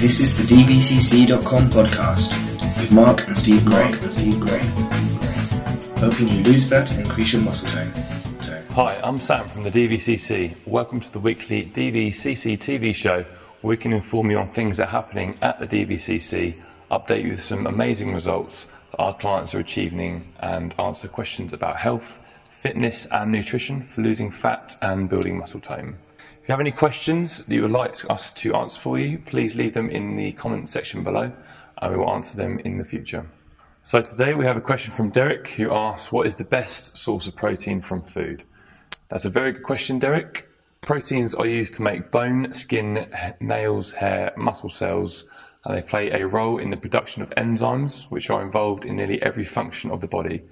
This is the DVCC.com podcast with Mark and Steve Gray. Steve Gray. Helping you lose fat and increase your muscle tone. tone. Hi, I'm Sam from the DVCC. Welcome to the weekly DVCC TV show where we can inform you on things that are happening at the DVCC, update you with some amazing results that our clients are achieving, and answer questions about health, fitness, and nutrition for losing fat and building muscle tone. If you have any questions that you would like us to answer for you, please leave them in the comment section below and we will answer them in the future. So today we have a question from Derek who asks, What is the best source of protein from food? That's a very good question, Derek. Proteins are used to make bone, skin, nails, hair, muscle cells, and they play a role in the production of enzymes, which are involved in nearly every function of the body.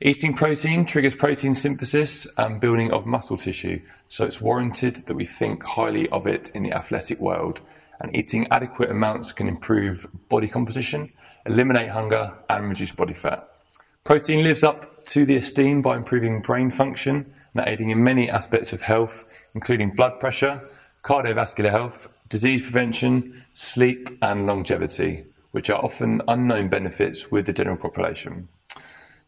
Eating protein triggers protein synthesis and building of muscle tissue, so it's warranted that we think highly of it in the athletic world. And eating adequate amounts can improve body composition, eliminate hunger, and reduce body fat. Protein lives up to the esteem by improving brain function and aiding in many aspects of health, including blood pressure, cardiovascular health, disease prevention, sleep, and longevity, which are often unknown benefits with the general population.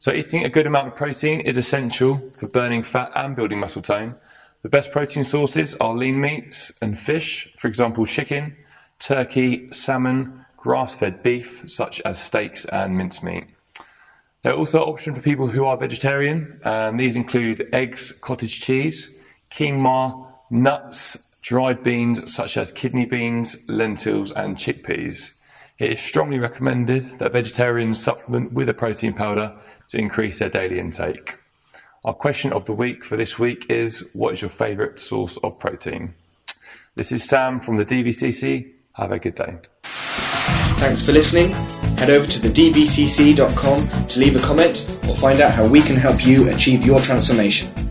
So eating a good amount of protein is essential for burning fat and building muscle tone. The best protein sources are lean meats and fish, for example, chicken, turkey, salmon, grass-fed beef, such as steaks and mincemeat. There are also options for people who are vegetarian, and these include eggs, cottage cheese, quinoa, nuts, dried beans such as kidney beans, lentils, and chickpeas. It is strongly recommended that vegetarians supplement with a protein powder to increase their daily intake. Our question of the week for this week is What is your favourite source of protein? This is Sam from the DVCC. Have a good day. Thanks for listening. Head over to the DVCC.com to leave a comment or find out how we can help you achieve your transformation.